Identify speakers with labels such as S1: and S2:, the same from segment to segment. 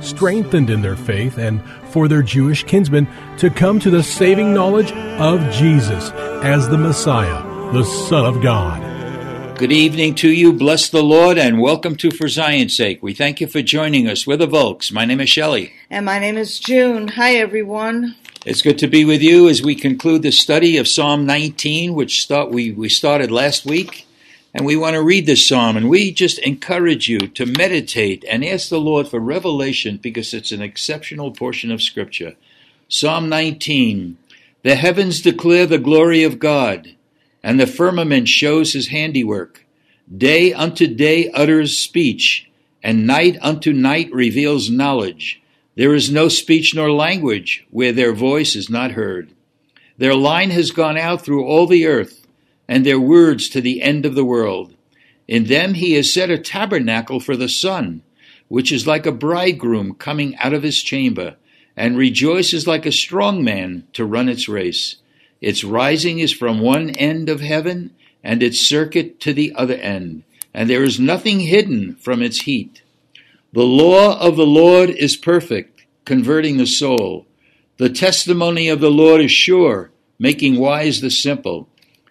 S1: strengthened in their faith and for their Jewish kinsmen to come to the saving knowledge of Jesus as the Messiah, the Son of God.
S2: Good evening to you. Bless the Lord and welcome to For Zion's Sake. We thank you for joining us. We're the Volks. My name is Shelley.
S3: And my name is June. Hi, everyone.
S2: It's good to be with you as we conclude the study of Psalm 19, which start, we, we started last week. And we want to read this psalm, and we just encourage you to meditate and ask the Lord for revelation because it's an exceptional portion of Scripture. Psalm 19 The heavens declare the glory of God, and the firmament shows his handiwork. Day unto day utters speech, and night unto night reveals knowledge. There is no speech nor language where their voice is not heard. Their line has gone out through all the earth and their words to the end of the world. In them he has set a tabernacle for the sun, which is like a bridegroom coming out of his chamber, and rejoices like a strong man to run its race. Its rising is from one end of heaven, and its circuit to the other end, and there is nothing hidden from its heat. The law of the Lord is perfect, converting the soul. The testimony of the Lord is sure, making wise the simple.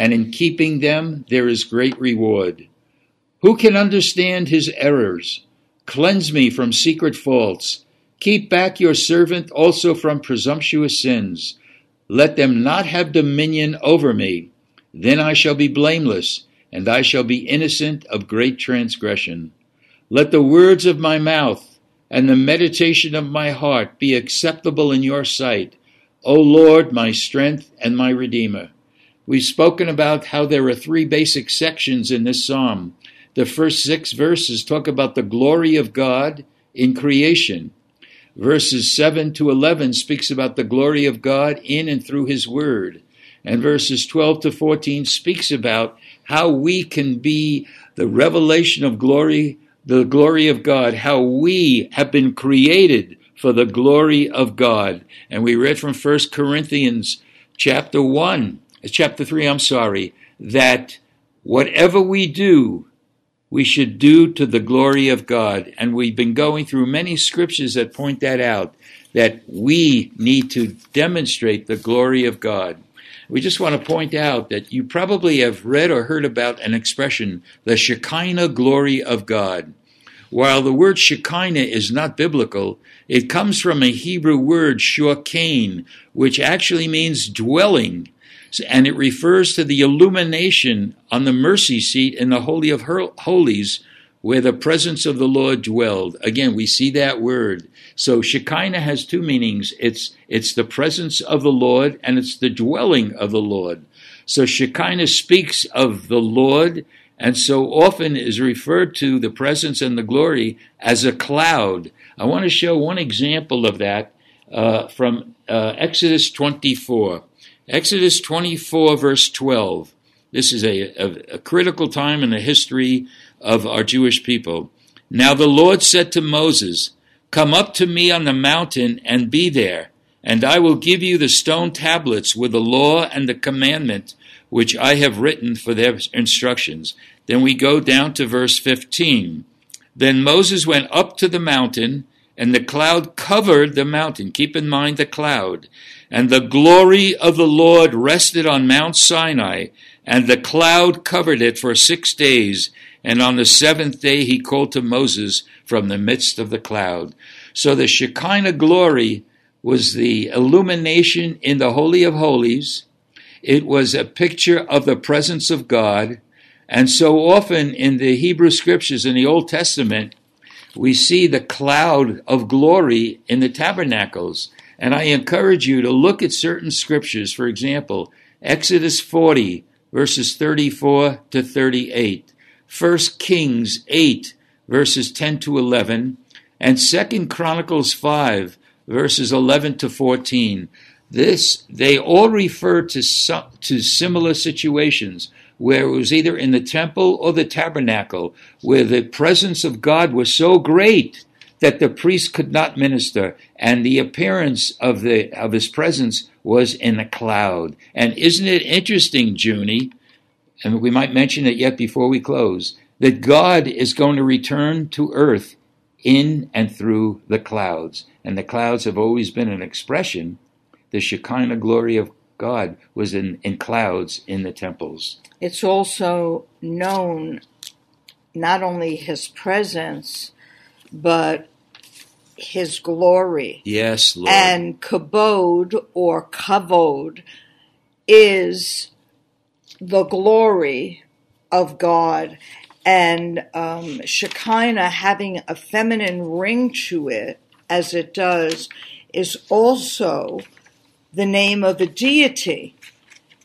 S2: and in keeping them there is great reward. Who can understand his errors? Cleanse me from secret faults. Keep back your servant also from presumptuous sins. Let them not have dominion over me. Then I shall be blameless, and I shall be innocent of great transgression. Let the words of my mouth and the meditation of my heart be acceptable in your sight, O Lord, my strength and my Redeemer. We've spoken about how there are three basic sections in this psalm. The first six verses talk about the glory of God in creation. Verses 7 to 11 speaks about the glory of God in and through his word. And verses 12 to 14 speaks about how we can be the revelation of glory, the glory of God, how we have been created for the glory of God. And we read from 1 Corinthians chapter 1 chapter 3, I'm sorry, that whatever we do, we should do to the glory of God. And we've been going through many scriptures that point that out, that we need to demonstrate the glory of God. We just want to point out that you probably have read or heard about an expression, the Shekinah glory of God. While the word Shekinah is not biblical, it comes from a Hebrew word, shorkain, which actually means dwelling and it refers to the illumination on the mercy seat in the Holy of Holies where the presence of the Lord dwelled. Again, we see that word. So Shekinah has two meanings. It's, it's the presence of the Lord and it's the dwelling of the Lord. So Shekinah speaks of the Lord and so often is referred to the presence and the glory as a cloud. I want to show one example of that uh, from uh, Exodus 24. Exodus 24, verse 12. This is a, a, a, critical time in the history of our Jewish people. Now the Lord said to Moses, Come up to me on the mountain and be there, And I will give you the stone tablets with the law and the commandment which I have written for their instructions. Then we go down to verse 15. Then Moses went up to the mountain, and the cloud covered the mountain. Keep in mind the cloud. And the glory of the Lord rested on Mount Sinai, and the cloud covered it for six days. And on the seventh day he called to Moses from the midst of the cloud. So the Shekinah glory was the illumination in the Holy of Holies. It was a picture of the presence of God. And so often in the Hebrew scriptures in the Old Testament, we see the cloud of glory in the tabernacles. And I encourage you to look at certain scriptures. For example, Exodus 40, verses 34 to 38, 1 Kings 8, verses 10 to 11, and 2 Chronicles 5, verses 11 to 14. This, they all refer to, some, to similar situations where it was either in the temple or the tabernacle, where the presence of God was so great that the priest could not minister, and the appearance of the of his presence was in a cloud. And isn't it interesting, Junie? And we might mention it yet before we close that God is going to return to earth in and through the clouds. And the clouds have always been an expression. The Shekinah glory of God was in, in clouds in the temples.
S3: It's also known not only his presence, but his glory.
S2: Yes, Lord.
S3: And kabod or kavod is the glory of God. And um, Shekinah having a feminine ring to it, as it does, is also the name of a deity.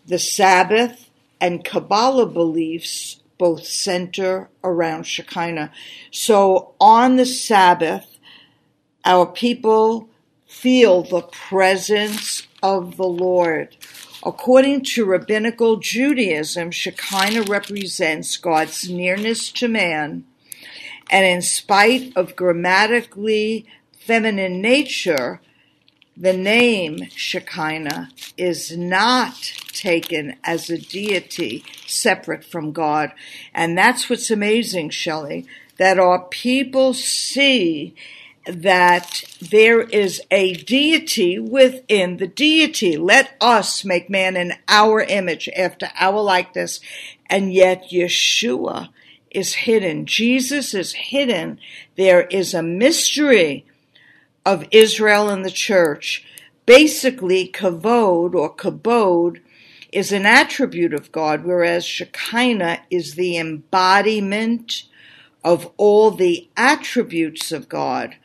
S3: The Sabbath and Kabbalah beliefs both center around Shekinah. So on the Sabbath, our people feel the presence of the Lord. According to rabbinical Judaism, Shekinah represents God's nearness to man, and in spite of grammatically feminine nature, the name Shekinah is not taken as a deity separate from God. And that's what's amazing, Shelley, that our people see that there is a deity within the deity. Let us make man in our image, after our likeness. And yet Yeshua is hidden. Jesus is hidden. There is a mystery of Israel and the church. Basically, kavod or kabod is an attribute of God, whereas Shekinah is the embodiment of all the attributes of God.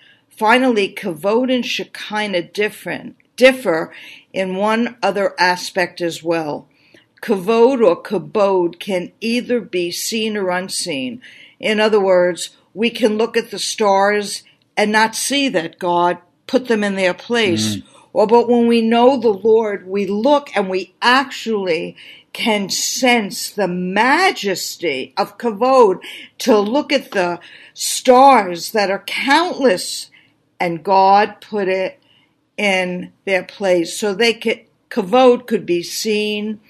S3: Finally, kavod and Shekinah different, differ in one other aspect as well. Kavod or kabod can either be seen or unseen. In other words, we can look at the stars and not see that God put them in their place. Mm. Or, but when we know the Lord, we look and we actually can sense the majesty of Kavod to look at the stars that are countless and God put it in their place so they could kavod could be seen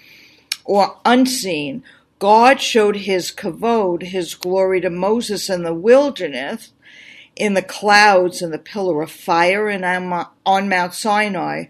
S3: or unseen. God showed his kavod, his glory to Moses in the wilderness, in the clouds and the pillar of fire and on Mount Sinai.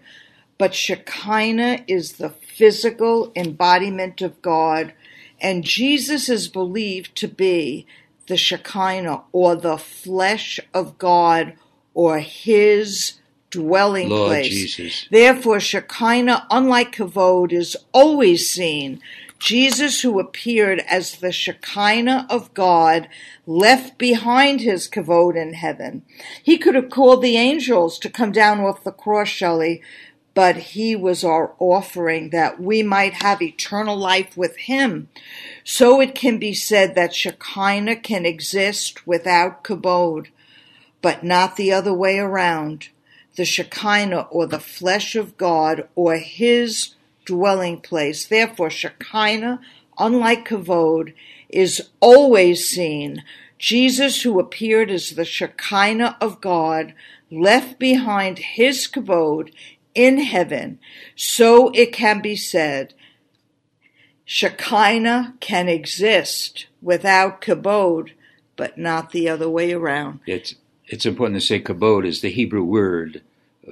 S3: But Shekinah is the physical embodiment of God, and Jesus is believed to be the Shekinah or the flesh of God or his dwelling
S2: Lord
S3: place.
S2: Jesus.
S3: Therefore, Shekinah, unlike Kavod, is always seen. Jesus, who appeared as the Shekinah of God, left behind his Kavod in heaven. He could have called the angels to come down off the cross, Shelley, but he was our offering that we might have eternal life with him. So it can be said that Shekinah can exist without Kavod but not the other way around. The Shekinah or the flesh of God or his dwelling place. Therefore, Shekinah, unlike Kavod, is always seen. Jesus, who appeared as the Shekinah of God, left behind his Kavod in heaven, so it can be said, Shekinah can exist without kabod, but not the other way around.
S2: It's it's important to say kabod is the Hebrew word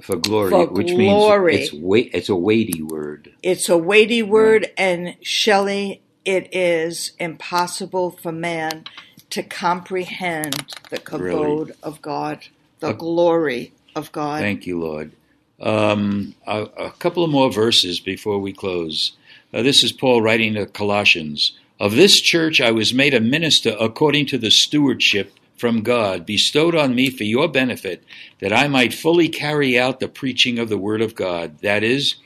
S2: for glory,
S3: For
S2: which
S3: glory.
S2: means it's weight. It's a weighty word.
S3: It's a weighty word, and Shelley, it is impossible for man to comprehend the kabod
S2: Really?
S3: of God, the
S2: Uh,
S3: glory of God.
S2: Thank you, Lord. Um, a, a couple of more verses before we close. Uh, this is Paul writing to Colossians. Of this church I was made a minister according to the stewardship from God bestowed on me for your benefit, that I might fully carry out the preaching of the Word of God. That is,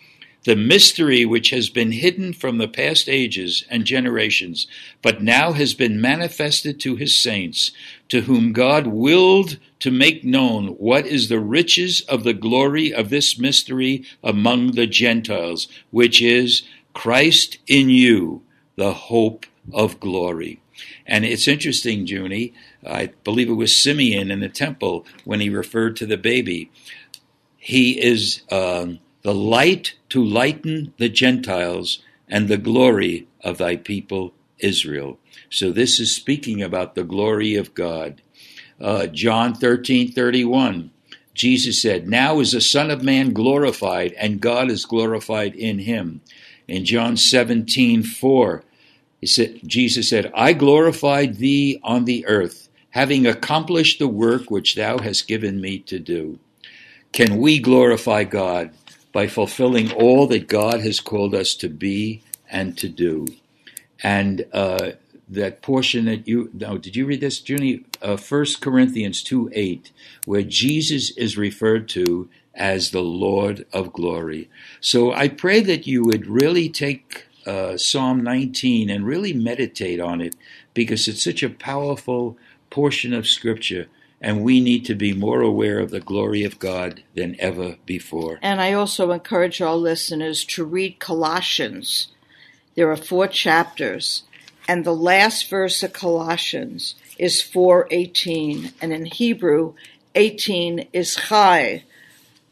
S2: the mystery which has been hidden from the past ages and generations, but now has been manifested to his saints, to whom God willed to make known what is the riches of the glory of this mystery among the Gentiles, which is Christ in you, the hope of glory. And it's interesting, Junie, I believe it was Simeon in the temple when he referred to the baby he is um, the light to lighten the Gentiles and the glory of thy people Israel. So this is speaking about the glory of God. Uh, John thirteen thirty one. Jesus said, Now is the Son of Man glorified, and God is glorified in him. In John seventeen four, he said, Jesus said, I glorified thee on the earth, having accomplished the work which thou hast given me to do. Can we glorify God by fulfilling all that God has called us to be and to do? And uh, that portion that you no, did you read this, Junie? Uh, 1 Corinthians 2 8, where Jesus is referred to as the Lord of glory. So I pray that you would really take uh, Psalm 19 and really meditate on it because it's such a powerful portion of Scripture, and we need to be more aware of the glory of God than ever before.
S3: And I also encourage our listeners to read Colossians. There are four chapters, and the last verse of Colossians is 4:18, and in Hebrew, 18 is chai,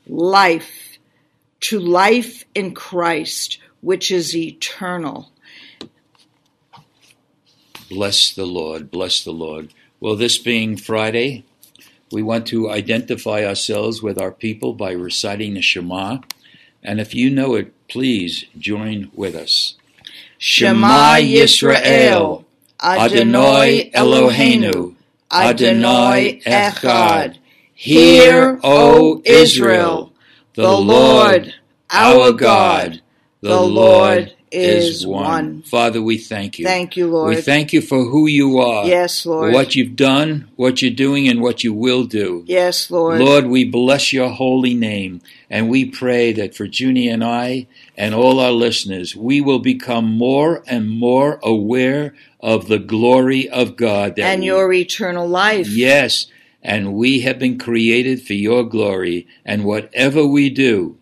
S3: life, to life in Christ, which is eternal.
S2: Bless the Lord, bless the Lord. Well, this being Friday, we want to identify ourselves with our people by reciting the Shema. And if you know it, please join with us.
S3: Shema Yisrael, Adonai Eloheinu, Adonai Echad. Hear, O Israel, the Lord, our God, the Lord is one.
S2: Father, we thank you.
S3: Thank you, Lord.
S2: We thank you for who you are.
S3: Yes, Lord.
S2: What you've done, what you're doing, and what you will do.
S3: Yes, Lord.
S2: Lord, we bless your holy name, and we pray that for Junie and I and all our listeners, we will become more and more aware of the glory of God.
S3: And
S2: we-
S3: your eternal life.
S2: Yes, and we have been created for your glory, and whatever we do,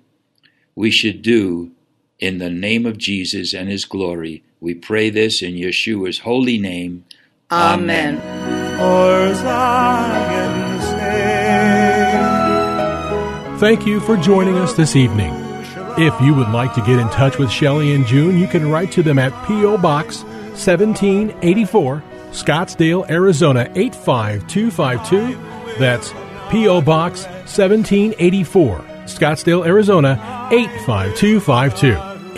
S2: we should do in the name of Jesus and his glory. We pray this in Yeshua's holy name.
S3: Amen.
S4: For
S1: Thank you for joining us this evening. If you would like to get in touch with Shelley and June, you can write to them at P.O. Box 1784, Scottsdale, Arizona 85252. That's P.O. Box 1784, Scottsdale, Arizona 85252.